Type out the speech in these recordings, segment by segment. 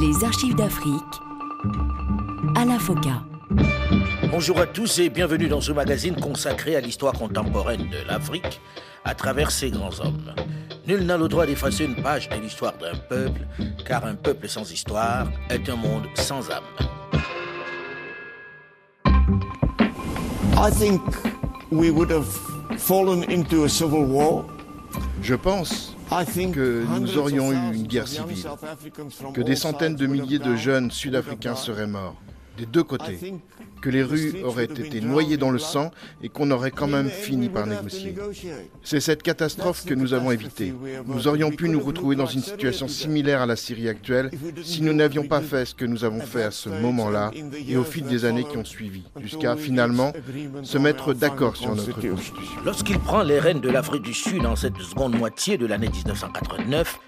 Les archives d'Afrique. Alain Foka. Bonjour à tous et bienvenue dans ce magazine consacré à l'histoire contemporaine de l'Afrique à travers ses grands hommes. Nul n'a le droit d'effacer une page de l'histoire d'un peuple, car un peuple sans histoire est un monde sans âme. I think we would have fallen into a civil war. Je pense que nous aurions eu une guerre civile, que des centaines de milliers de jeunes Sud-Africains seraient morts, des deux côtés, que les rues auraient été noyées dans le sang et qu'on aurait quand même fini par négocier. C'est cette catastrophe que nous avons évitée. Nous aurions pu nous retrouver dans une situation similaire à la Syrie actuelle si nous n'avions pas fait ce que nous avons fait à ce moment-là et au fil des années qui ont suivi, jusqu'à finalement se mettre d'accord sur notre constitution. Lorsqu'il prend les rênes de l'Afrique du Sud en cette seconde moitié de l'année 1989,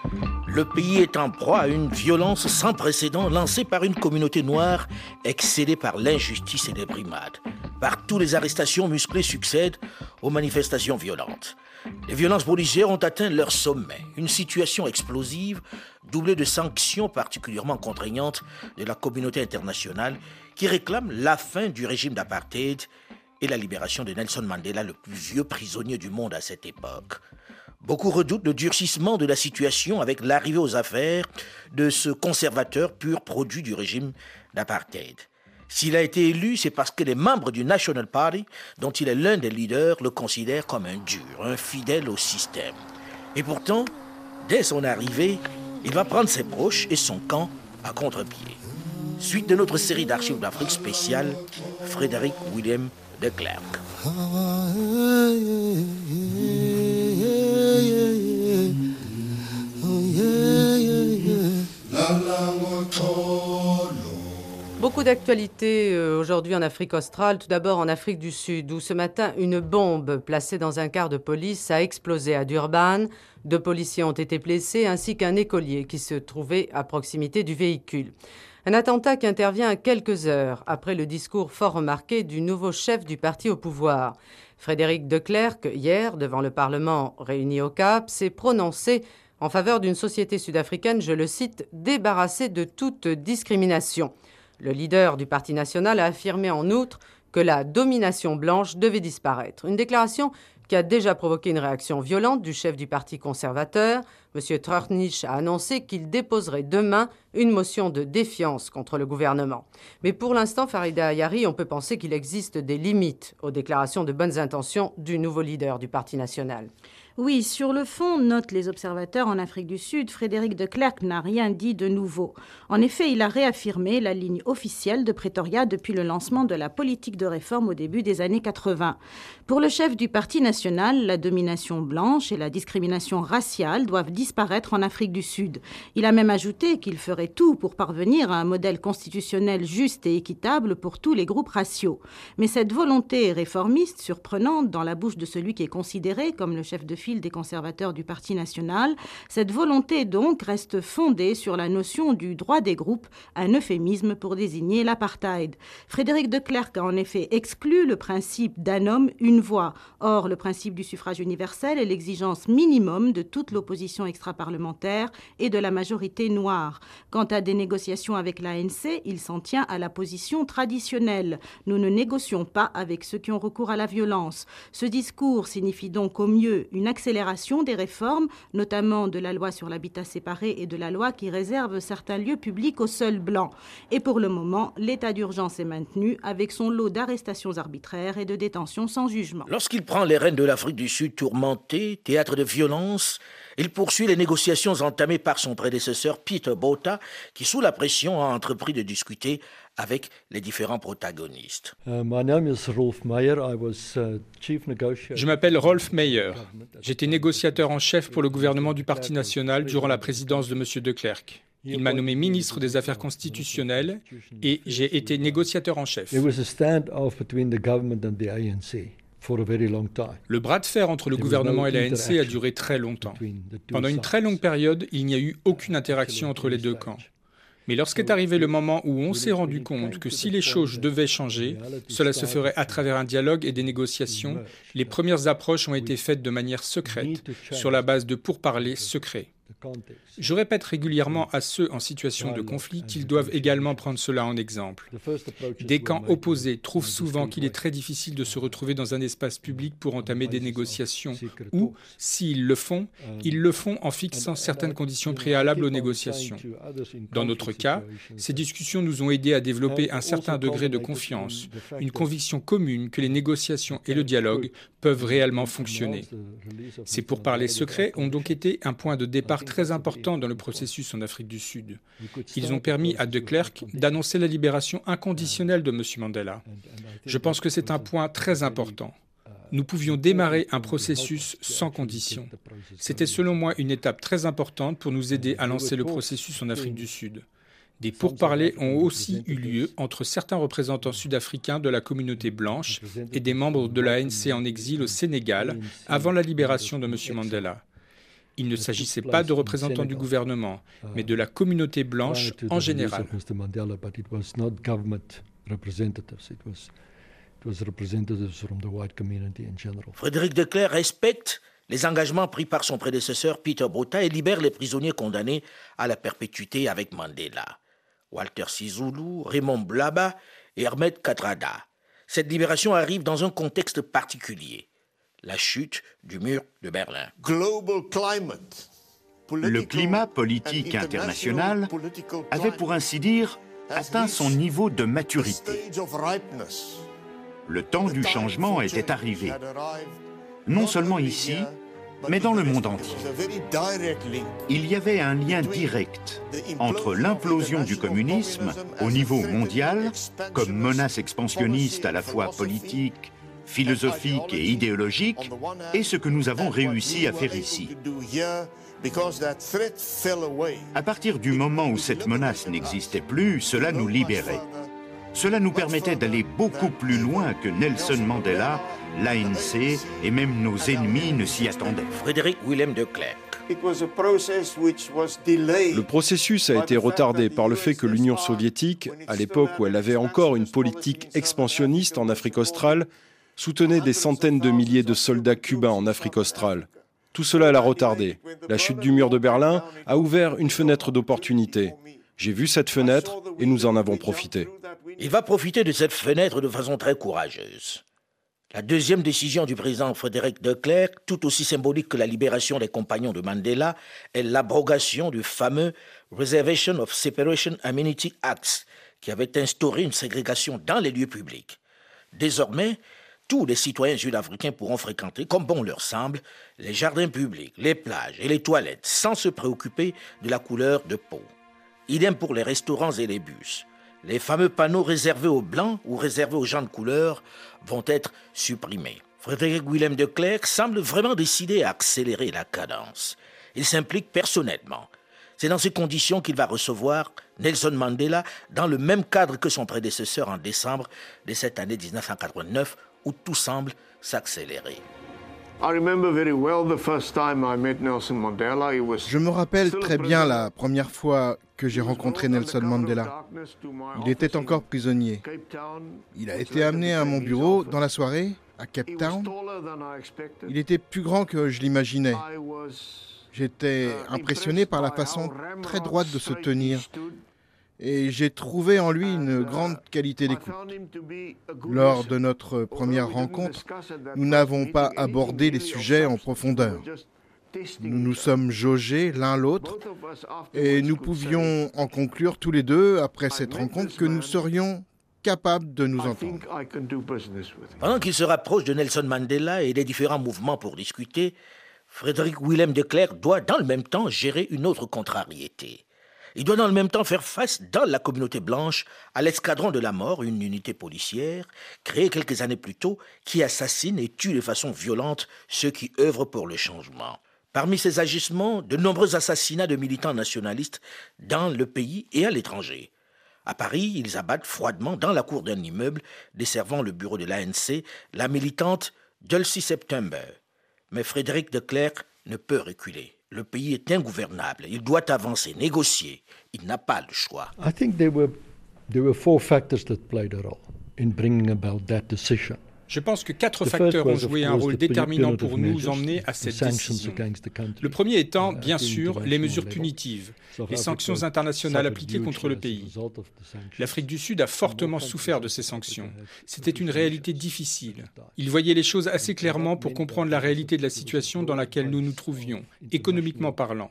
le pays est en proie à une violence sans précédent lancée par une communauté noire excédée par l'injustice et des brimades. Partout, les arrestations musclées succèdent aux manifestations violentes. Les violences policières ont atteint leur sommet, une situation explosive doublée de sanctions particulièrement contraignantes de la communauté internationale qui réclame la fin du régime d'apartheid et la libération de Nelson Mandela, le plus vieux prisonnier du monde à cette époque. Beaucoup redoutent le durcissement de la situation avec l'arrivée aux affaires de ce conservateur pur produit du régime d'apartheid. S'il a été élu, c'est parce que les membres du National Party, dont il est l'un des leaders, le considèrent comme un dur, un fidèle au système. Et pourtant, dès son arrivée, il va prendre ses proches et son camp à contre-pied. Suite de notre série d'archives d'Afrique spéciale, Frédéric William de Klerk. Beaucoup d'actualités euh, aujourd'hui en Afrique australe. Tout d'abord en Afrique du Sud, où ce matin, une bombe placée dans un car de police a explosé à Durban. Deux policiers ont été blessés, ainsi qu'un écolier qui se trouvait à proximité du véhicule. Un attentat qui intervient quelques heures après le discours fort remarqué du nouveau chef du parti au pouvoir. Frédéric de Klerk, hier, devant le Parlement réuni au Cap, s'est prononcé en faveur d'une société sud-africaine, je le cite, débarrassée de toute discrimination. Le leader du Parti national a affirmé en outre que la domination blanche devait disparaître. Une déclaration qui a déjà provoqué une réaction violente du chef du Parti conservateur. M. Trörnich a annoncé qu'il déposerait demain une motion de défiance contre le gouvernement. Mais pour l'instant, Farida Ayari, on peut penser qu'il existe des limites aux déclarations de bonnes intentions du nouveau leader du Parti national. Oui, sur le fond, notent les observateurs en Afrique du Sud, Frédéric de Klerk n'a rien dit de nouveau. En effet, il a réaffirmé la ligne officielle de Pretoria depuis le lancement de la politique de réforme au début des années 80. Pour le chef du Parti national, la domination blanche et la discrimination raciale doivent disparaître en Afrique du Sud. Il a même ajouté qu'il ferait tout pour parvenir à un modèle constitutionnel juste et équitable pour tous les groupes raciaux. Mais cette volonté réformiste, surprenante dans la bouche de celui qui est considéré comme le chef de des conservateurs du Parti national. Cette volonté donc reste fondée sur la notion du droit des groupes, un euphémisme pour désigner l'apartheid. Frédéric de Klerk a en effet exclu le principe d'un homme, une voix. Or, le principe du suffrage universel est l'exigence minimum de toute l'opposition extra-parlementaire et de la majorité noire. Quant à des négociations avec l'ANC, il s'en tient à la position traditionnelle. Nous ne négocions pas avec ceux qui ont recours à la violence. Ce discours signifie donc au mieux une accélération des réformes, notamment de la loi sur l'habitat séparé et de la loi qui réserve certains lieux publics aux seuls blancs. Et pour le moment, l'état d'urgence est maintenu avec son lot d'arrestations arbitraires et de détentions sans jugement. Lorsqu'il prend les rênes de l'Afrique du Sud tourmentée, théâtre de violence, il poursuit les négociations entamées par son prédécesseur Peter Botha, qui, sous la pression, a entrepris de discuter avec les différents protagonistes. Uh, uh, Je m'appelle Rolf Meyer. J'étais négociateur en chef pour le gouvernement du Parti national durant la présidence de M. de Klerk. Il m'a nommé ministre des Affaires constitutionnelles et j'ai été négociateur en chef. Le bras de fer entre le gouvernement et l'ANC a duré très longtemps. Pendant une très longue période, il n'y a eu aucune interaction entre les deux camps. Mais lorsqu'est arrivé le moment où on s'est rendu compte que si les choses devaient changer, cela se ferait à travers un dialogue et des négociations, les premières approches ont été faites de manière secrète, sur la base de pourparlers secrets. Je répète régulièrement à ceux en situation de conflit qu'ils doivent également prendre cela en exemple. Des camps opposés trouvent souvent qu'il est très difficile de se retrouver dans un espace public pour entamer des négociations ou, s'ils le font, ils le font en fixant certaines conditions préalables aux négociations. Dans notre cas, ces discussions nous ont aidés à développer un certain degré de confiance, une conviction commune que les négociations et le dialogue peuvent réellement fonctionner. Ces pourparlers secrets ont donc été un point de départ très important dans le processus en Afrique du Sud. Ils ont permis à De Klerk d'annoncer la libération inconditionnelle de M. Mandela. Je pense que c'est un point très important. Nous pouvions démarrer un processus sans condition. C'était selon moi une étape très importante pour nous aider à lancer le processus en Afrique du Sud. Des pourparlers ont aussi eu lieu entre certains représentants sud-africains de la communauté blanche et des membres de l'ANC en exil au Sénégal avant la libération de M. Mandela. Il ne s'agissait pas de représentants du gouvernement, mais de la communauté blanche en général. Frédéric Declerc respecte les engagements pris par son prédécesseur Peter Botha et libère les prisonniers condamnés à la perpétuité avec Mandela. Walter Sisulu, Raymond Blaba et Hermet Katrada. Cette libération arrive dans un contexte particulier, la chute du mur de Berlin. Le climat politique international avait pour ainsi dire atteint son niveau de maturité. Le temps du changement était arrivé, non seulement ici, mais dans le monde entier. Il y avait un lien direct entre l'implosion du communisme au niveau mondial, comme menace expansionniste à la fois politique, philosophique et idéologique, et ce que nous avons réussi à faire ici. À partir du moment où cette menace n'existait plus, cela nous libérait. Cela nous permettait d'aller beaucoup plus loin que Nelson Mandela, l'ANC et même nos ennemis ne s'y attendaient. Frédéric Willem de Klerk. Le processus a été retardé par le fait que l'Union soviétique, à l'époque où elle avait encore une politique expansionniste en Afrique australe, soutenait des centaines de milliers de soldats cubains en Afrique australe. Tout cela l'a retardé. La chute du mur de Berlin a ouvert une fenêtre d'opportunité. J'ai vu cette fenêtre et nous en avons profité. Il va profiter de cette fenêtre de façon très courageuse. La deuxième décision du président Frédéric de Klerk, tout aussi symbolique que la libération des compagnons de Mandela, est l'abrogation du fameux Reservation of Separation Amenity Act, qui avait instauré une ségrégation dans les lieux publics. Désormais, tous les citoyens sud-africains pourront fréquenter, comme bon leur semble, les jardins publics, les plages et les toilettes sans se préoccuper de la couleur de peau. Idem pour les restaurants et les bus. Les fameux panneaux réservés aux blancs ou réservés aux gens de couleur vont être supprimés. Frédéric Willem de Klerk semble vraiment décidé à accélérer la cadence. Il s'implique personnellement. C'est dans ces conditions qu'il va recevoir Nelson Mandela dans le même cadre que son prédécesseur en décembre de cette année 1989 où tout semble s'accélérer. Je me rappelle très bien la première fois que j'ai rencontré Nelson Mandela. Il était encore prisonnier. Il a été amené à mon bureau dans la soirée à Cape Town. Il était plus grand que je l'imaginais. J'étais impressionné par la façon très droite de se tenir et j'ai trouvé en lui une grande qualité d'écoute. Lors de notre première rencontre, nous n'avons pas abordé les sujets en profondeur. Nous nous sommes jaugés l'un l'autre et nous pouvions en conclure tous les deux, après cette rencontre, que nous serions capables de nous entendre. Pendant qu'il se rapproche de Nelson Mandela et des différents mouvements pour discuter, Frédéric Willem de Klerk doit dans le même temps gérer une autre contrariété. Il doit dans le même temps faire face dans la communauté blanche à l'escadron de la mort, une unité policière créée quelques années plus tôt qui assassine et tue de façon violente ceux qui œuvrent pour le changement. Parmi ces agissements, de nombreux assassinats de militants nationalistes dans le pays et à l'étranger. À Paris, ils abattent froidement dans la cour d'un immeuble desservant le bureau de l'ANC la militante Dulcie September. Mais Frédéric de Klerk ne peut reculer. Le pays est ingouvernable. Il doit avancer, négocier. Il n'a pas le choix. I think there were there were four factors that played a role in bringing about that decision. Je pense que quatre facteurs ont joué un rôle déterminant pour nous emmener à cette décision. Le premier étant, uh, bien sûr, les mesures punitives, les sanctions internationales appliquées contre le pays. L'Afrique du Sud a fortement souffert de ces sanctions. C'était une réalité difficile. Il voyait les choses assez clairement pour comprendre la réalité de la situation dans laquelle nous nous trouvions, économiquement parlant.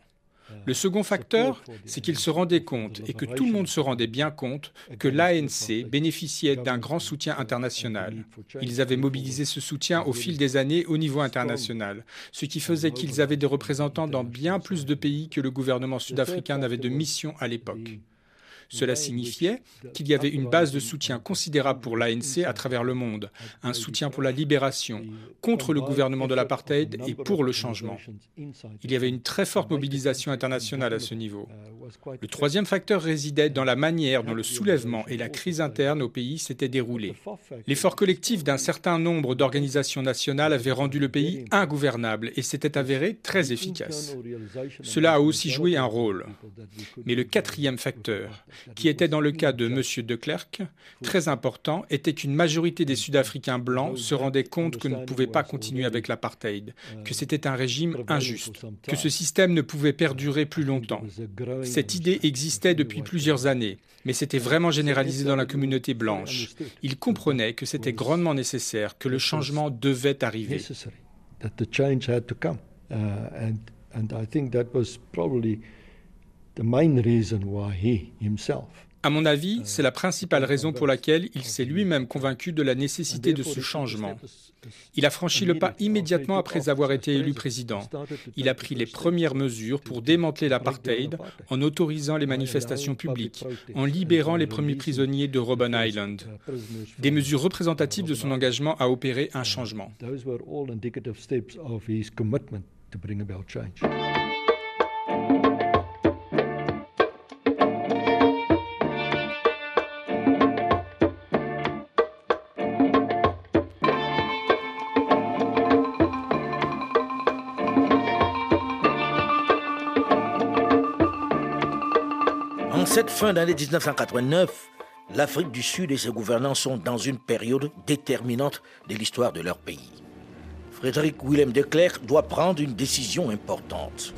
Le second facteur, c'est qu'ils se rendaient compte, et que tout le monde se rendait bien compte, que l'ANC bénéficiait d'un grand soutien international. Ils avaient mobilisé ce soutien au fil des années au niveau international, ce qui faisait qu'ils avaient des représentants dans bien plus de pays que le gouvernement sud-africain n'avait de mission à l'époque. Cela signifiait qu'il y avait une base de soutien considérable pour l'ANC à travers le monde, un soutien pour la libération, contre le gouvernement de l'apartheid et pour le changement. Il y avait une très forte mobilisation internationale à ce niveau. Le troisième facteur résidait dans la manière dont le soulèvement et la crise interne au pays s'étaient déroulés. L'effort collectif d'un certain nombre d'organisations nationales avait rendu le pays ingouvernable et s'était avéré très efficace. Cela a aussi joué un rôle. Mais le quatrième facteur, qui était dans le cas de M. de Klerk, très important, était qu'une majorité des Sud-Africains blancs se rendaient compte que ne pouvait pas continuer avec l'apartheid, que c'était un régime injuste, que ce système ne pouvait perdurer plus longtemps. Cette idée existait depuis plusieurs années, mais c'était vraiment généralisé dans la communauté blanche. Ils comprenaient que c'était grandement nécessaire, que le changement devait arriver. À mon avis, c'est la principale raison pour laquelle il s'est lui-même convaincu de la nécessité de ce changement. Il a franchi le pas immédiatement après avoir été élu président. Il a pris les premières mesures pour démanteler l'apartheid en autorisant les manifestations publiques, en libérant les premiers prisonniers de Robben Island. Des mesures représentatives de son engagement à opérer un changement. Cette fin d'année 1989, l'Afrique du Sud et ses gouvernants sont dans une période déterminante de l'histoire de leur pays. Frédéric Willem de Klerk doit prendre une décision importante.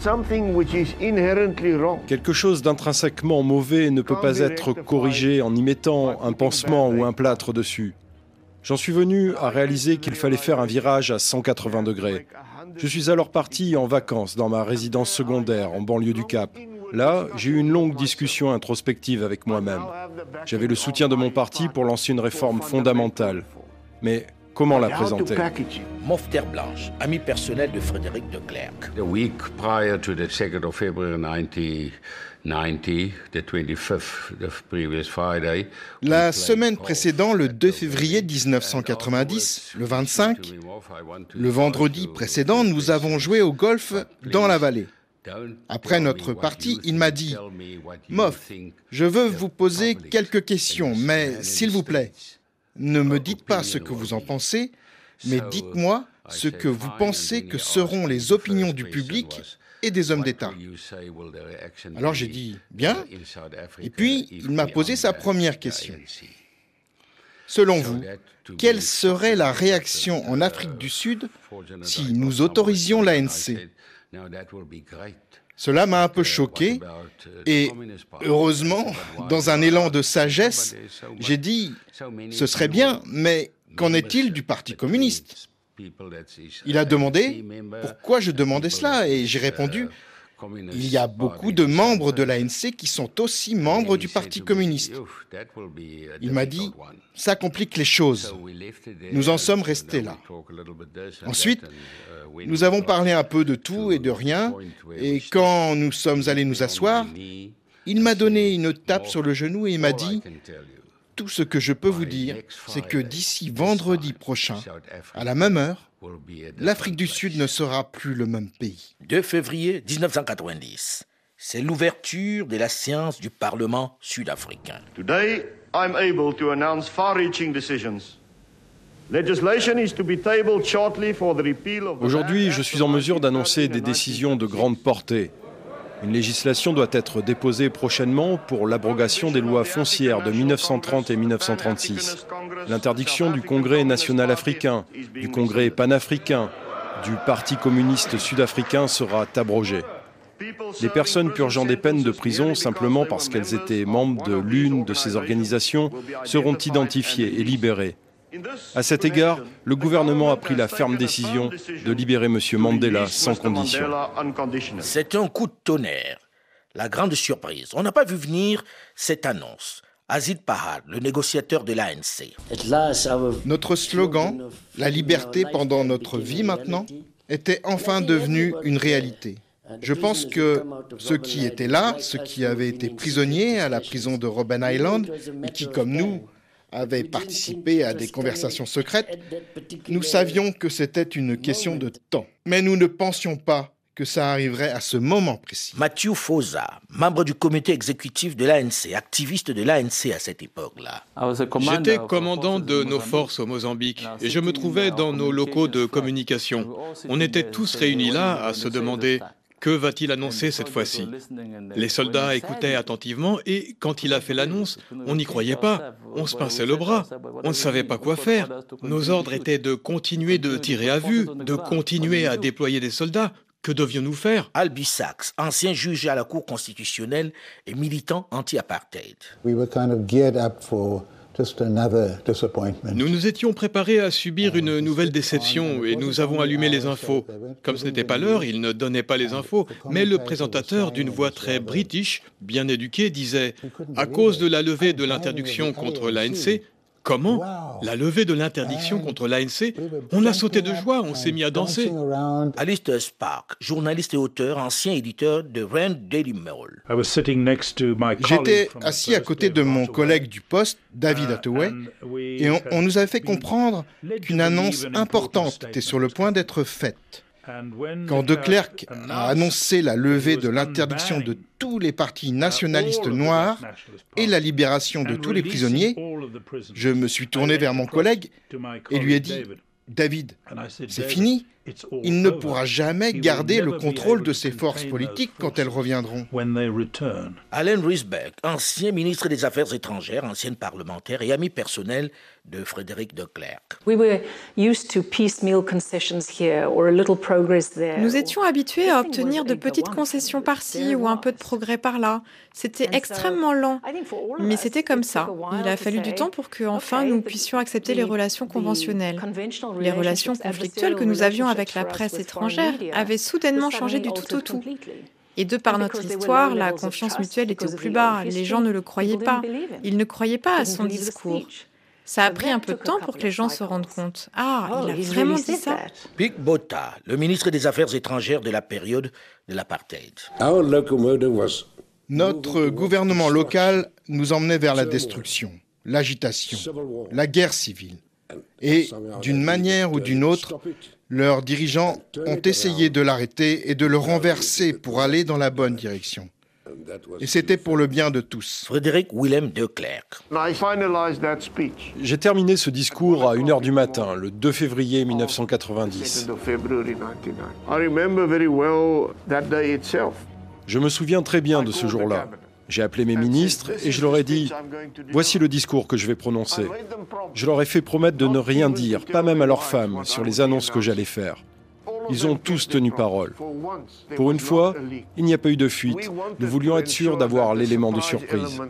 Quelque chose d'intrinsèquement mauvais ne peut pas être corrigé en y mettant un pansement ou un plâtre dessus. J'en suis venu à réaliser qu'il fallait faire un virage à 180 degrés. Je suis alors parti en vacances dans ma résidence secondaire en banlieue du Cap. Là, j'ai eu une longue discussion introspective avec moi-même. J'avais le soutien de mon parti pour lancer une réforme fondamentale. Mais comment la présenter? Mofter Blanche, ami personnel de Frédéric de Klerk. La semaine précédant, le 2 février 1990, le 25, le vendredi précédent, nous avons joué au golf dans la vallée. Après notre partie, il m'a dit, Moff, je veux vous poser quelques questions, mais s'il vous plaît, ne me dites pas ce que vous en pensez, mais dites-moi ce que vous pensez que seront les opinions du public et des hommes d'État. Alors j'ai dit, bien, et puis il m'a posé sa première question. Selon vous, quelle serait la réaction en Afrique du Sud si nous autorisions l'ANC cela m'a un peu choqué et heureusement, dans un élan de sagesse, j'ai dit, ce serait bien, mais qu'en est-il du Parti communiste Il a demandé pourquoi je demandais cela et j'ai répondu, il y a beaucoup de membres de l'ANC qui sont aussi membres du Parti communiste. Il m'a dit, ça complique les choses. Nous en sommes restés là. Ensuite, nous avons parlé un peu de tout et de rien, et quand nous sommes allés nous asseoir, il m'a donné une tape sur le genou et il m'a dit, tout ce que je peux vous dire, c'est que d'ici vendredi prochain, à la même heure, l'Afrique du Sud ne sera plus le même pays. 2 février 1990, c'est l'ouverture de la séance du Parlement sud-africain. Today, I'm able to announce far-reaching decisions. Aujourd'hui, je suis en mesure d'annoncer des décisions de grande portée. Une législation doit être déposée prochainement pour l'abrogation des lois foncières de 1930 et 1936. L'interdiction du Congrès national africain, du Congrès panafricain, du Parti communiste sud-africain sera abrogée. Les personnes purgeant des peines de prison simplement parce qu'elles étaient membres de l'une de ces organisations seront identifiées et libérées. À cet égard, le gouvernement a pris la ferme décision de libérer M. Mandela sans condition. C'est un coup de tonnerre. La grande surprise. On n'a pas vu venir cette annonce. Azid Pahad, le négociateur de l'ANC. Notre slogan, la liberté pendant notre vie maintenant, était enfin devenu une réalité. Je pense que ceux qui étaient là, ceux qui avaient été prisonniers à la prison de Robben Island, et qui, comme nous, avaient participé à des conversations secrètes, nous savions que c'était une question de temps. Mais nous ne pensions pas que ça arriverait à ce moment précis. Mathieu Fosa, membre du comité exécutif de l'ANC, activiste de l'ANC à cette époque-là. J'étais commandant de nos forces au Mozambique et je me trouvais dans nos locaux de communication. On était tous réunis là à se demander que va-t-il annoncer cette fois-ci? Les soldats écoutaient attentivement et quand il a fait l'annonce, on n'y croyait pas. On se pinçait le bras. On ne savait pas quoi faire. Nos ordres étaient de continuer de tirer à vue, de continuer à déployer des soldats. Que devions-nous faire? Albi Sachs, ancien juge à la Cour constitutionnelle et militant anti-apartheid. Nous nous étions préparés à subir une nouvelle déception et nous avons allumé les infos. Comme ce n'était pas l'heure, il ne donnait pas les infos, mais le présentateur, d'une voix très british, bien éduquée, disait ⁇ À cause de la levée de l'interdiction contre l'ANC, Comment La levée de l'interdiction contre l'ANC On a sauté de joie, on s'est mis à danser. Alistair Spark, journaliste et auteur, ancien éditeur de Rand Daily Mail. J'étais assis à côté de mon collègue du poste, David Hathaway, et on, on nous avait fait comprendre qu'une annonce importante était sur le point d'être faite. Quand De Klerk a annoncé la levée de l'interdiction de tous les partis nationalistes noirs et la libération de tous les prisonniers, je me suis tourné vers mon collègue et lui ai dit David, c'est fini. Il ne pourra jamais garder le contrôle de ses forces politiques quand elles reviendront. Alan Risbeck, ancien ministre des Affaires étrangères, ancienne parlementaire et ami personnel de Frédéric de Klerk. Nous étions habitués à obtenir de petites concessions par-ci ou un peu de progrès par-là. C'était extrêmement lent, mais c'était comme ça. Il a fallu du temps pour que enfin nous puissions accepter les relations conventionnelles. Les relations conflictuelles que nous avions avec la presse étrangère avaient soudainement changé du tout au tout. Et de par notre histoire, la confiance mutuelle était au plus bas. Les gens ne le croyaient pas. Ils ne croyaient pas à son discours. Ça a pris un peu de temps pour que les gens se rendent compte. Ah, il a vraiment dit ça Pic Bota, le ministre des Affaires étrangères de la période de l'apartheid. Notre gouvernement local nous emmenait vers la destruction, l'agitation, la guerre civile. Et d'une manière ou d'une autre, leurs dirigeants ont essayé de l'arrêter et de le renverser pour aller dans la bonne direction. Et c'était pour le bien de tous. Frédéric Willem de Klerk. J'ai terminé ce discours à 1h du matin, le 2 février 1990. Je me souviens très bien de ce jour-là. J'ai appelé mes ministres et je leur ai dit, voici le discours que je vais prononcer. Je leur ai fait promettre de ne rien dire, pas même à leurs femmes, sur les annonces que j'allais faire. Ils ont tous tenu parole. Pour une fois, il n'y a pas eu de fuite. Nous voulions être sûrs d'avoir l'élément de surprise.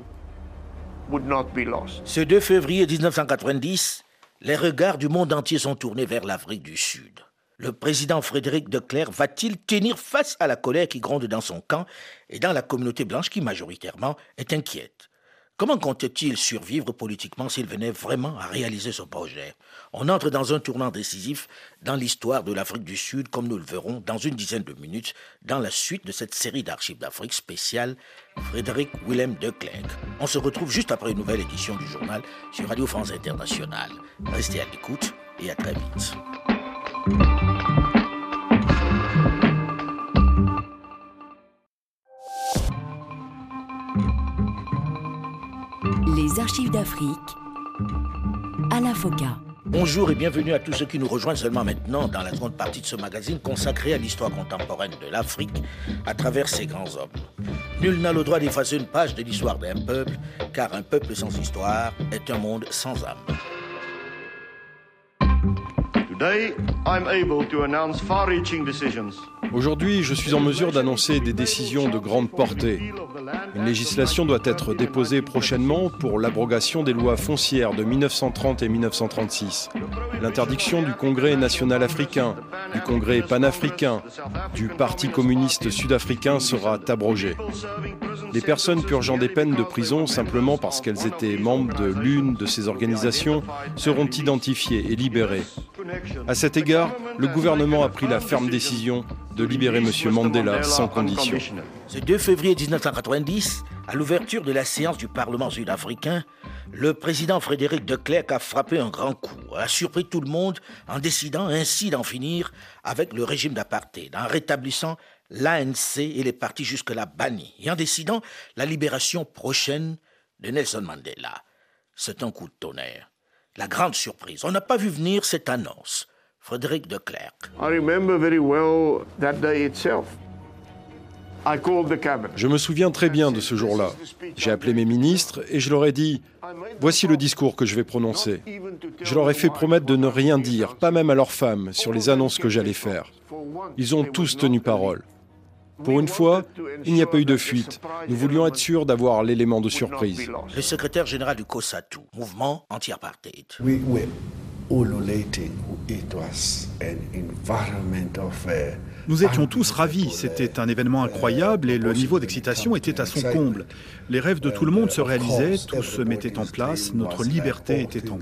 Ce 2 février 1990, les regards du monde entier sont tournés vers l'Afrique du Sud. Le président Frédéric de Klerk va-t-il tenir face à la colère qui gronde dans son camp et dans la communauté blanche qui majoritairement est inquiète? Comment compte-t-il survivre politiquement s'il venait vraiment à réaliser ce projet? On entre dans un tournant décisif dans l'histoire de l'Afrique du Sud, comme nous le verrons dans une dizaine de minutes, dans la suite de cette série d'archives d'Afrique spéciale Frédéric Willem de Klerk. On se retrouve juste après une nouvelle édition du journal sur Radio France Internationale. Restez à l'écoute et à très vite. Les archives d'Afrique à la FOCA. Bonjour et bienvenue à tous ceux qui nous rejoignent seulement maintenant dans la seconde partie de ce magazine consacré à l'histoire contemporaine de l'Afrique à travers ses grands hommes. Nul n'a le droit d'effacer une page de l'histoire d'un peuple, car un peuple sans histoire est un monde sans âme. Aujourd'hui, je suis en mesure d'annoncer des décisions de grande portée. Une législation doit être déposée prochainement pour l'abrogation des lois foncières de 1930 et 1936. L'interdiction du Congrès national africain, du Congrès panafricain, du Parti communiste sud-africain sera abrogée. Les personnes purgeant des peines de prison simplement parce qu'elles étaient membres de l'une de ces organisations seront identifiées et libérées. À cet égard, le gouvernement a pris la ferme décision de libérer M. Mandela sans condition. Ce 2 février 1990, à l'ouverture de la séance du Parlement sud-africain, le président Frédéric de Klerk a frappé un grand coup, a surpris tout le monde en décidant ainsi d'en finir avec le régime d'apartheid, en rétablissant l'ANC et les partis jusque-là bannis, et en décidant la libération prochaine de Nelson Mandela. C'est un coup de tonnerre. La grande surprise. On n'a pas vu venir cette annonce. Frédéric de Klerk. Je me souviens très bien de ce jour-là. J'ai appelé mes ministres et je leur ai dit, voici le discours que je vais prononcer. Je leur ai fait promettre de ne rien dire, pas même à leurs femmes, sur les annonces que j'allais faire. Ils ont tous tenu parole. Pour une fois, il n'y a pas eu de fuite. Nous voulions être sûrs d'avoir l'élément de surprise. Le secrétaire général du COSATU, mouvement anti-apartheid. Nous étions tous ravis, c'était un événement incroyable et le niveau d'excitation était à son comble. Les rêves de tout le monde se réalisaient, tout se mettait en place, notre liberté était en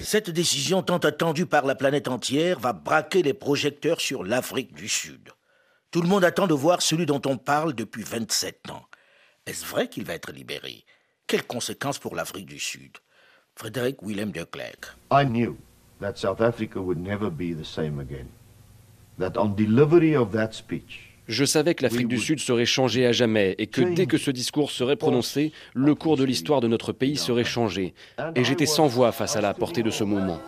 Cette décision tant attendue par la planète entière va braquer les projecteurs sur l'Afrique du Sud. Tout le monde attend de voir celui dont on parle depuis 27 ans. Est-ce vrai qu'il va être libéré? Quelles conséquences pour l'Afrique du Sud? Frédéric Willem de Klerk. I knew that South Africa would never be the same again. That on delivery of that speech, je savais que l'Afrique du Sud serait changée à jamais et que dès que ce discours serait prononcé, le cours de l'histoire de notre pays serait changé. Et j'étais sans voix face à la portée de ce moment.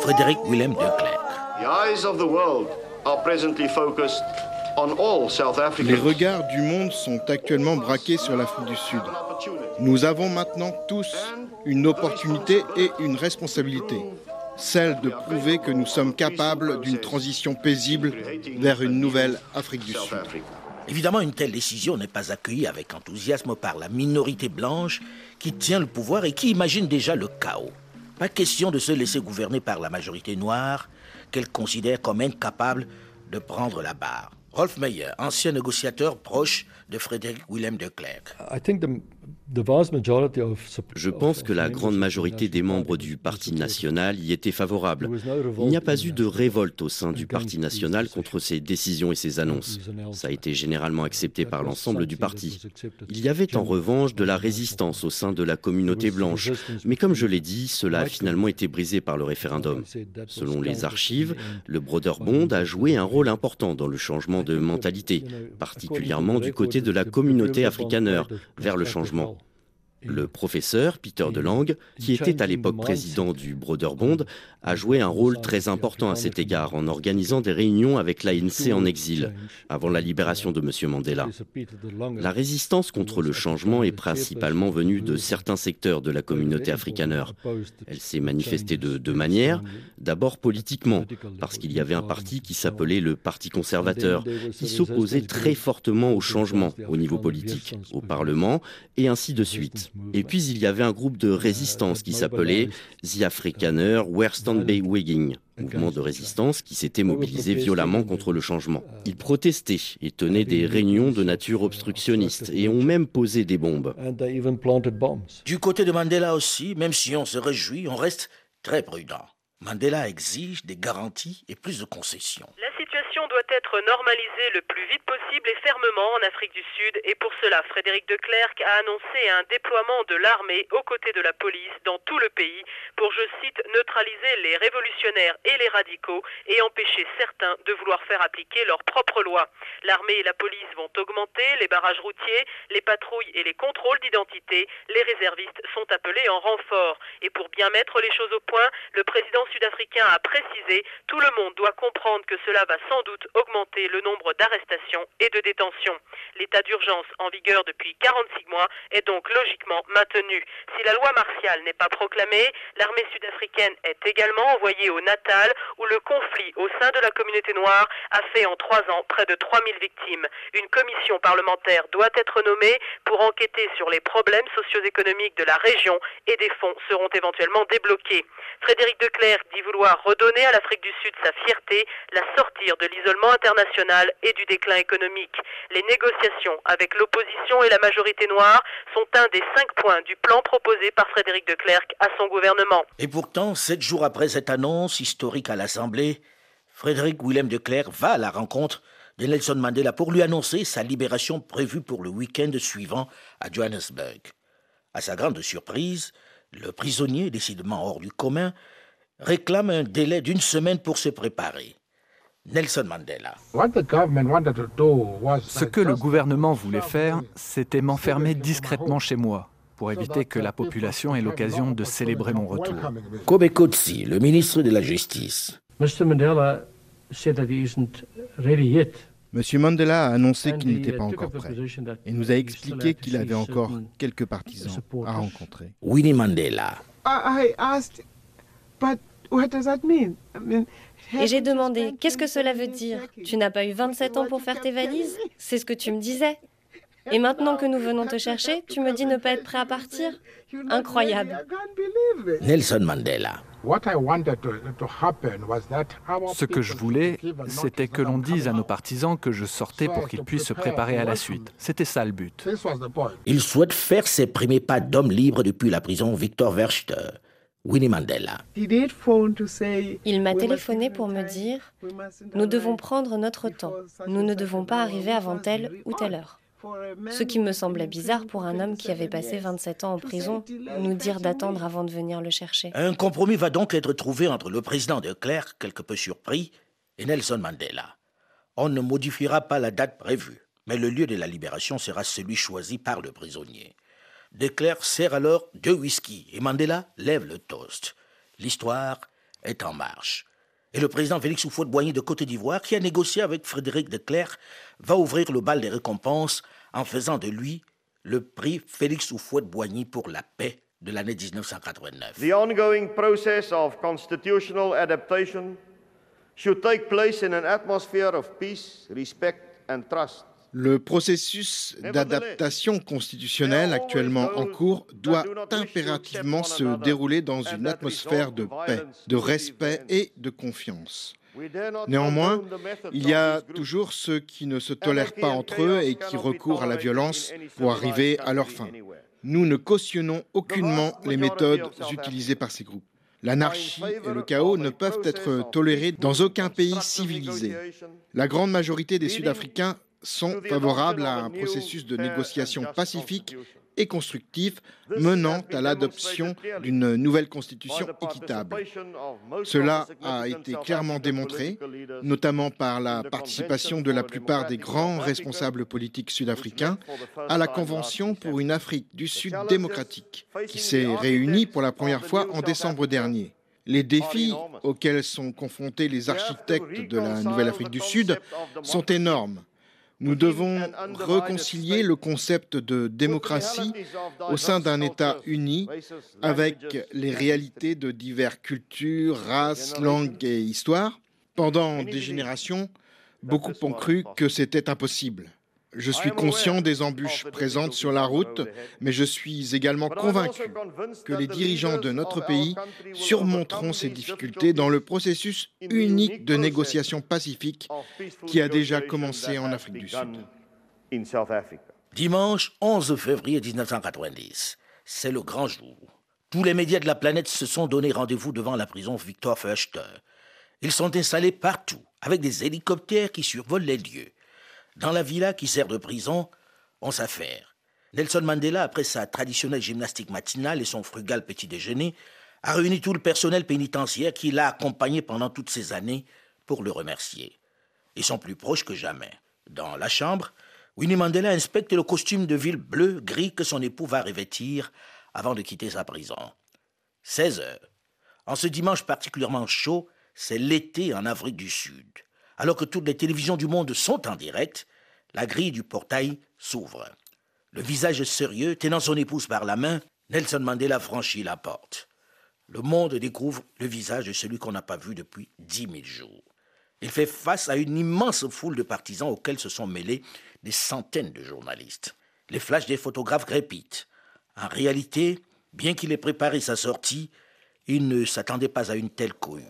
Frédéric Willem de Klerk. Les regards du monde sont actuellement braqués sur l'Afrique du Sud. Nous avons maintenant tous une opportunité et une responsabilité, celle de prouver que nous sommes capables d'une transition paisible vers une nouvelle Afrique du Sud. Évidemment, une telle décision n'est pas accueillie avec enthousiasme par la minorité blanche qui tient le pouvoir et qui imagine déjà le chaos. Pas question de se laisser gouverner par la majorité noire qu'elle considère comme incapable de prendre la barre. Rolf Meyer, ancien négociateur proche de Frédéric Willem de Klerk. Je pense que la grande majorité des membres du Parti national y étaient favorables. Il n'y a pas eu de révolte au sein du Parti national contre ces décisions et ces annonces. Ça a été généralement accepté par l'ensemble du parti. Il y avait en revanche de la résistance au sein de la communauté blanche. Mais comme je l'ai dit, cela a finalement été brisé par le référendum. Selon les archives, le Broderbond a joué un rôle important dans le changement de mentalité, particulièrement du côté de la communauté afrikaneur vers le changement. Le professeur Peter DeLange, qui était à l'époque président du Broderbond, a joué un rôle très important à cet égard en organisant des réunions avec l'ANC en exil avant la libération de M. Mandela. La résistance contre le changement est principalement venue de certains secteurs de la communauté afrikaneur. Elle s'est manifestée de deux manières. D'abord politiquement, parce qu'il y avait un parti qui s'appelait le Parti conservateur, qui s'opposait très fortement au changement au niveau politique, au Parlement, et ainsi de suite. Et puis il y avait un groupe de résistance qui s'appelait The Afrikaner Western Bay Wigging, mouvement de résistance qui s'était mobilisé violemment contre le changement. Ils protestaient et tenaient des réunions de nature obstructionniste et ont même posé des bombes. Du côté de Mandela aussi, même si on se réjouit, on reste très prudent. Mandela exige des garanties et plus de concessions. Situation doit être normalisée le plus vite possible et fermement en Afrique du Sud et pour cela, Frédéric de Klerk a annoncé un déploiement de l'armée aux côtés de la police dans tout le pays pour, je cite, neutraliser les révolutionnaires et les radicaux et empêcher certains de vouloir faire appliquer leurs propres lois. L'armée et la police vont augmenter les barrages routiers, les patrouilles et les contrôles d'identité. Les réservistes sont appelés en renfort. Et pour bien mettre les choses au point, le président sud-africain a précisé tout le monde doit comprendre que cela va sans doute augmenter le nombre d'arrestations et de détentions. L'état d'urgence en vigueur depuis 46 mois est donc logiquement maintenu. Si la loi martiale n'est pas proclamée, l'armée sud-africaine est également envoyée au Natal où le conflit au sein de la communauté noire a fait en trois ans près de 3000 victimes. Une commission parlementaire doit être nommée pour enquêter sur les problèmes socio-économiques de la région et des fonds seront éventuellement débloqués. Frédéric de Klerk dit vouloir redonner à l'Afrique du Sud sa fierté, la de l'isolement international et du déclin économique. Les négociations avec l'opposition et la majorité noire sont un des cinq points du plan proposé par Frédéric de Klerk à son gouvernement. Et pourtant, sept jours après cette annonce historique à l'Assemblée, Frédéric Willem de Klerk va à la rencontre de Nelson Mandela pour lui annoncer sa libération prévue pour le week-end suivant à Johannesburg. À sa grande surprise, le prisonnier, décidément hors du commun, réclame un délai d'une semaine pour se préparer. Nelson Mandela. Ce que le gouvernement voulait faire, c'était m'enfermer discrètement chez moi pour éviter que la population ait l'occasion de célébrer mon retour. Kobe Kotsi, le ministre de la Justice. Monsieur Mandela a annoncé qu'il n'était pas encore prêt et nous a expliqué qu'il avait encore quelques partisans à rencontrer. Winnie Mandela. Et j'ai demandé, qu'est-ce que cela veut dire? Tu n'as pas eu 27 ans pour faire tes valises? C'est ce que tu me disais. Et maintenant que nous venons te chercher, tu me dis ne pas être prêt à partir? Incroyable. Nelson Mandela. Ce que je voulais, c'était que l'on dise à nos partisans que je sortais pour qu'ils puissent se préparer à la suite. C'était ça le but. Il souhaite faire ses premiers pas d'homme libre depuis la prison Victor Verster. Winnie Mandela. Il m'a téléphoné pour me dire Nous devons prendre notre temps. Nous ne devons pas arriver avant telle ou telle heure. Ce qui me semblait bizarre pour un homme qui avait passé 27 ans en prison, nous dire d'attendre avant de venir le chercher. Un compromis va donc être trouvé entre le président de Clerc, quelque peu surpris, et Nelson Mandela. On ne modifiera pas la date prévue, mais le lieu de la libération sera celui choisi par le prisonnier. De Klerk sert alors deux whisky et Mandela lève le toast. L'histoire est en marche. Et le président Félix Houphouët-Boigny de Côte d'Ivoire, qui a négocié avec Frédéric de Klerk, va ouvrir le bal des récompenses en faisant de lui le prix Félix Houphouët-Boigny pour la paix de l'année 1989. The ongoing process of constitutional adaptation should take place in an atmosphere of peace, respect and trust. Le processus d'adaptation constitutionnelle actuellement en cours doit impérativement se dérouler dans une atmosphère de paix, de respect et de confiance. Néanmoins, il y a toujours ceux qui ne se tolèrent pas entre eux et qui recourent à la violence pour arriver à leur fin. Nous ne cautionnons aucunement les méthodes utilisées par ces groupes. L'anarchie et le chaos ne peuvent être tolérés dans aucun pays civilisé. La grande majorité des Sud-Africains sont favorables à un processus de négociation pacifique et constructif menant à l'adoption d'une nouvelle constitution équitable. Cela a été clairement démontré, notamment par la participation de la plupart des grands responsables politiques sud-africains à la Convention pour une Afrique du Sud démocratique, qui s'est réunie pour la première fois en décembre dernier. Les défis auxquels sont confrontés les architectes de la Nouvelle Afrique du Sud sont énormes nous devons réconcilier le concept de démocratie au sein d'un État uni avec les réalités de diverses cultures, races, langues et histoires. Pendant des générations, beaucoup ont cru que c'était impossible. Je suis conscient des embûches présentes sur la route, mais je suis également convaincu que les dirigeants de notre pays surmonteront ces difficultés dans le processus unique de négociation pacifique qui a déjà commencé en Afrique du Sud. Dimanche 11 février 1990, c'est le grand jour. Tous les médias de la planète se sont donné rendez-vous devant la prison Victor Verster. Ils sont installés partout avec des hélicoptères qui survolent les lieux. Dans la villa qui sert de prison, on s'affaire. Nelson Mandela, après sa traditionnelle gymnastique matinale et son frugal petit déjeuner, a réuni tout le personnel pénitentiaire qui l'a accompagné pendant toutes ces années pour le remercier. Ils sont plus proches que jamais. Dans la chambre, Winnie Mandela inspecte le costume de ville bleu-gris que son époux va revêtir avant de quitter sa prison. 16 heures. En ce dimanche particulièrement chaud, c'est l'été en Afrique du Sud. Alors que toutes les télévisions du monde sont en direct, la grille du portail s'ouvre. Le visage sérieux, tenant son épouse par la main, Nelson Mandela franchit la porte. Le monde découvre le visage de celui qu'on n'a pas vu depuis dix mille jours. Il fait face à une immense foule de partisans auxquels se sont mêlés des centaines de journalistes. Les flashs des photographes crépitent. En réalité, bien qu'il ait préparé sa sortie, il ne s'attendait pas à une telle cohue.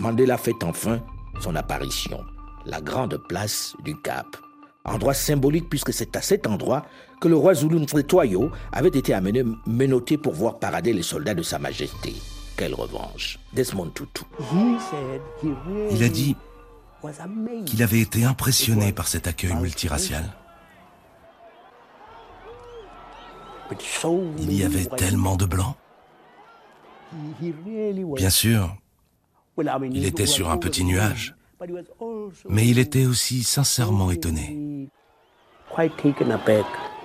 Mandela fait enfin son apparition, la grande place du Cap. Endroit symbolique puisque c'est à cet endroit que le roi Zulu Toyo avait été amené menotté pour voir parader les soldats de Sa Majesté. Quelle revanche Desmond Tutu. Il a dit qu'il avait été impressionné par cet accueil multiracial. Il y avait tellement de blancs. Bien sûr, il était sur un petit nuage, mais il était aussi sincèrement étonné.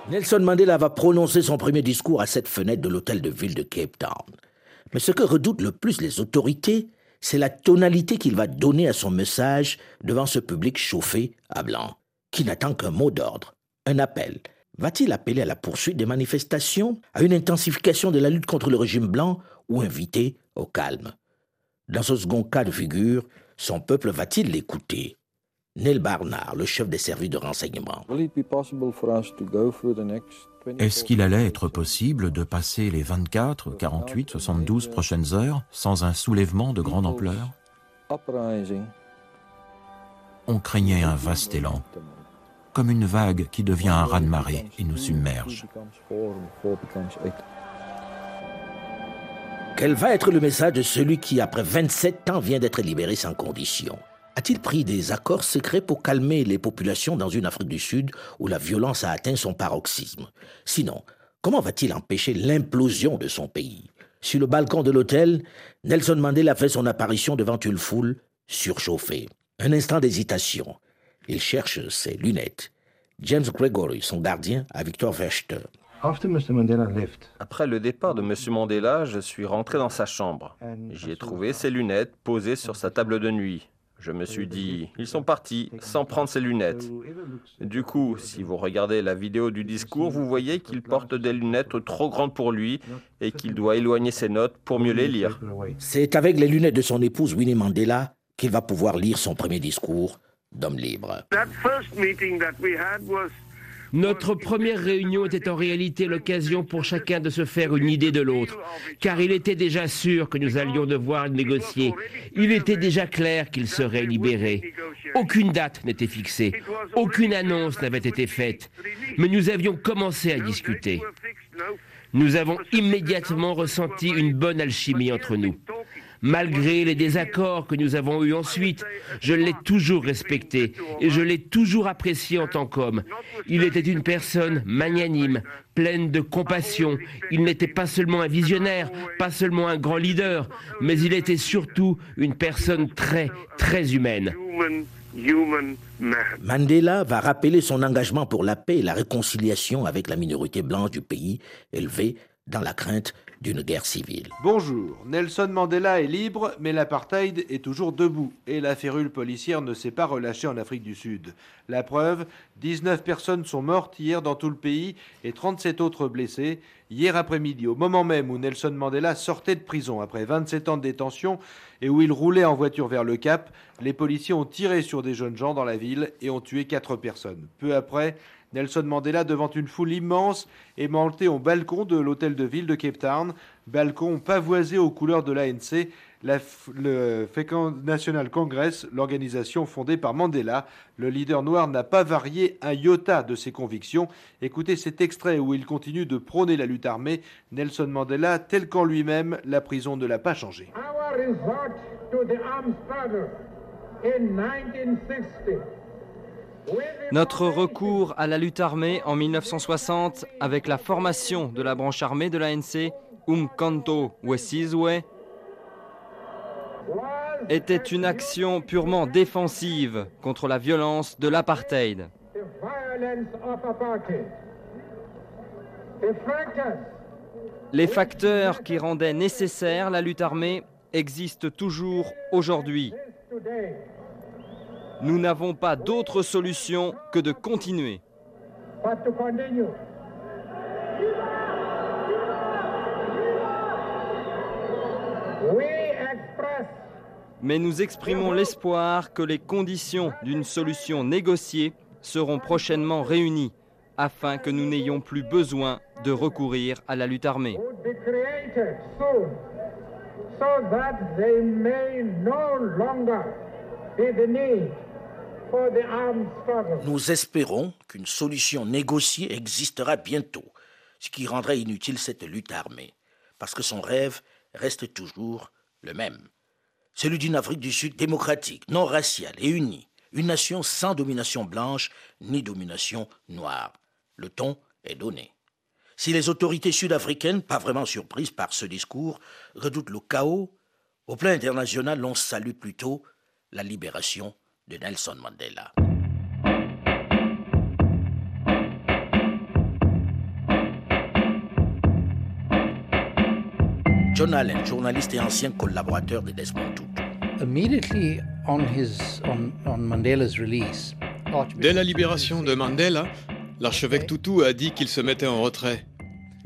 Nelson Mandela va prononcer son premier discours à cette fenêtre de l'hôtel de ville de Cape Town. Mais ce que redoutent le plus les autorités, c'est la tonalité qu'il va donner à son message devant ce public chauffé à blanc, qui n'attend qu'un mot d'ordre, un appel. Va-t-il appeler à la poursuite des manifestations, à une intensification de la lutte contre le régime blanc ou inviter au calme? Dans ce second cas de figure, son peuple va-t-il l'écouter? Neil Barnard, le chef des services de renseignement. Est-ce qu'il allait être possible de passer les 24, 48, 72 prochaines heures sans un soulèvement de grande ampleur? On craignait un vaste élan, comme une vague qui devient un raz-de-marée et nous submerge. Quel va être le message de celui qui, après 27 ans, vient d'être libéré sans condition? A-t-il pris des accords secrets pour calmer les populations dans une Afrique du Sud où la violence a atteint son paroxysme? Sinon, comment va-t-il empêcher l'implosion de son pays? Sur le balcon de l'hôtel, Nelson Mandela fait son apparition devant une foule surchauffée. Un instant d'hésitation. Il cherche ses lunettes. James Gregory, son gardien, a Victor Verster. Après le départ de M. Mandela, je suis rentré dans sa chambre. J'y ai trouvé ses lunettes posées sur sa table de nuit. Je me suis dit, ils sont partis sans prendre ses lunettes. Du coup, si vous regardez la vidéo du discours, vous voyez qu'il porte des lunettes trop grandes pour lui et qu'il doit éloigner ses notes pour mieux les lire. C'est avec les lunettes de son épouse Winnie Mandela qu'il va pouvoir lire son premier discours d'homme libre. Notre première réunion était en réalité l'occasion pour chacun de se faire une idée de l'autre, car il était déjà sûr que nous allions devoir négocier. Il était déjà clair qu'il serait libéré. Aucune date n'était fixée, aucune annonce n'avait été faite, mais nous avions commencé à discuter. Nous avons immédiatement ressenti une bonne alchimie entre nous. Malgré les désaccords que nous avons eus ensuite, je l'ai toujours respecté et je l'ai toujours apprécié en tant qu'homme. Il était une personne magnanime, pleine de compassion. Il n'était pas seulement un visionnaire, pas seulement un grand leader, mais il était surtout une personne très, très humaine. Mandela va rappeler son engagement pour la paix et la réconciliation avec la minorité blanche du pays, élevée dans la crainte d'une guerre civile. Bonjour, Nelson Mandela est libre, mais l'apartheid est toujours debout et la férule policière ne s'est pas relâchée en Afrique du Sud. La preuve, 19 personnes sont mortes hier dans tout le pays et 37 autres blessées. Hier après-midi, au moment même où Nelson Mandela sortait de prison après 27 ans de détention et où il roulait en voiture vers le Cap, les policiers ont tiré sur des jeunes gens dans la ville et ont tué 4 personnes. Peu après, Nelson Mandela devant une foule immense est monté au balcon de l'hôtel de ville de Cape Town, balcon pavoisé aux couleurs de l'ANC, le National Congress, l'organisation fondée par Mandela. Le leader noir n'a pas varié un iota de ses convictions. Écoutez cet extrait où il continue de prôner la lutte armée. Nelson Mandela, tel qu'en lui-même, la prison ne l'a pas changé. Notre recours à la lutte armée en 1960 avec la formation de la branche armée de l'ANC, Umkanto Wesizwe, était une action purement défensive contre la violence de l'apartheid. Les facteurs qui rendaient nécessaire la lutte armée existent toujours aujourd'hui. Nous n'avons pas d'autre solution que de continuer. Mais nous exprimons l'espoir que les conditions d'une solution négociée seront prochainement réunies afin que nous n'ayons plus besoin de recourir à la lutte armée. Nous espérons qu'une solution négociée existera bientôt, ce qui rendrait inutile cette lutte armée, parce que son rêve reste toujours le même. Celui d'une Afrique du Sud démocratique, non raciale et unie, une nation sans domination blanche ni domination noire. Le ton est donné. Si les autorités sud-africaines, pas vraiment surprises par ce discours, redoutent le chaos, au plan international, l'on salue plutôt la libération de Nelson Mandela. John Allen, journaliste et ancien collaborateur de Desmond Tutu. Dès la libération de Mandela, l'archevêque Tutu a dit qu'il se mettait en retrait.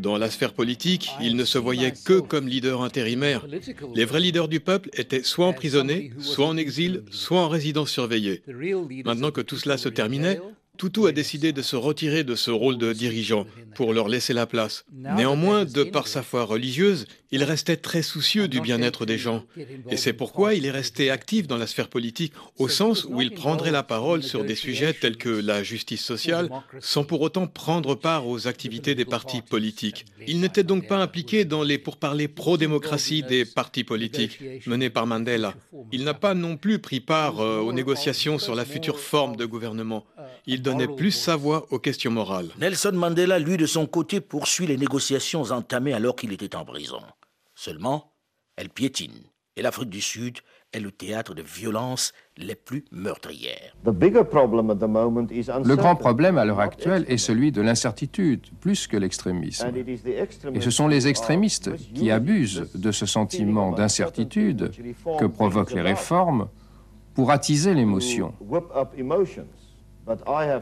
Dans la sphère politique, il ne se voyait que comme leader intérimaire. Les vrais leaders du peuple étaient soit emprisonnés, soit en exil, soit en résidence surveillée. Maintenant que tout cela se terminait, Tutu a décidé de se retirer de ce rôle de dirigeant pour leur laisser la place. Néanmoins, de par sa foi religieuse, il restait très soucieux du bien-être des gens. Et c'est pourquoi il est resté actif dans la sphère politique, au sens où il prendrait la parole sur des sujets tels que la justice sociale, sans pour autant prendre part aux activités des partis politiques. Il n'était donc pas impliqué dans les pourparlers pro-démocratie des partis politiques menés par Mandela. Il n'a pas non plus pris part euh, aux négociations sur la future forme de gouvernement. Il donnait plus sa voix aux questions morales. Nelson Mandela, lui, de son côté, poursuit les négociations entamées alors qu'il était en prison. Seulement, elle piétine. Et l'Afrique du Sud est le théâtre de violences les plus meurtrières. Le grand problème à l'heure actuelle est celui de l'incertitude, plus que l'extrémisme. Et ce sont les extrémistes qui abusent de ce sentiment d'incertitude que provoquent les réformes pour attiser l'émotion.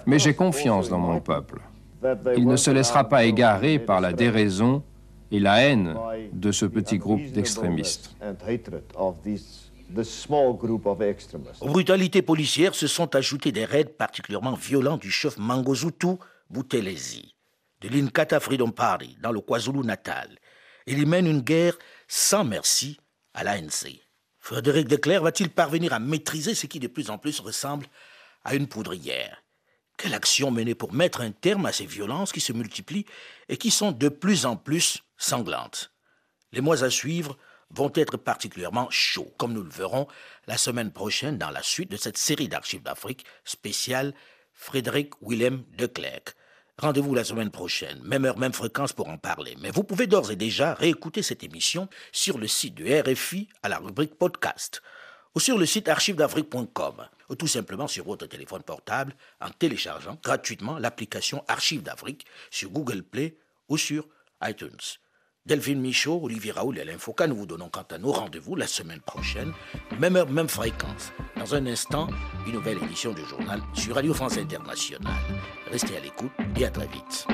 Mais j'ai confiance dans mon peuple. Il ne se laissera pas égarer par la déraison et la haine de ce petit groupe d'extrémistes. Aux brutalités policières se sont ajoutés des raids particulièrement violents du chef Mangozutu Boutelezi, de l'Inkatha Freedom Party dans le KwaZulu-Natal. Il y mène une guerre sans merci à l'ANC. Frédéric Declerc va-t-il parvenir à maîtriser ce qui de plus en plus ressemble à une poudrière? Quelle action mener pour mettre un terme à ces violences qui se multiplient et qui sont de plus en plus sanglantes Les mois à suivre vont être particulièrement chauds, comme nous le verrons la semaine prochaine dans la suite de cette série d'archives d'Afrique spéciale Frédéric Willem de Klerk. Rendez-vous la semaine prochaine, même heure, même fréquence pour en parler. Mais vous pouvez d'ores et déjà réécouter cette émission sur le site de RFI à la rubrique podcast ou sur le site archivedafrique.com ou tout simplement sur votre téléphone portable en téléchargeant gratuitement l'application Archives d'Afrique sur Google Play ou sur iTunes. Delphine Michaud, Olivier Raoul et Alain Foucault, nous vous donnons quant à nous rendez-vous la semaine prochaine, même heure, même fréquence. Dans un instant, une nouvelle édition du journal sur Radio France Internationale. Restez à l'écoute et à très vite.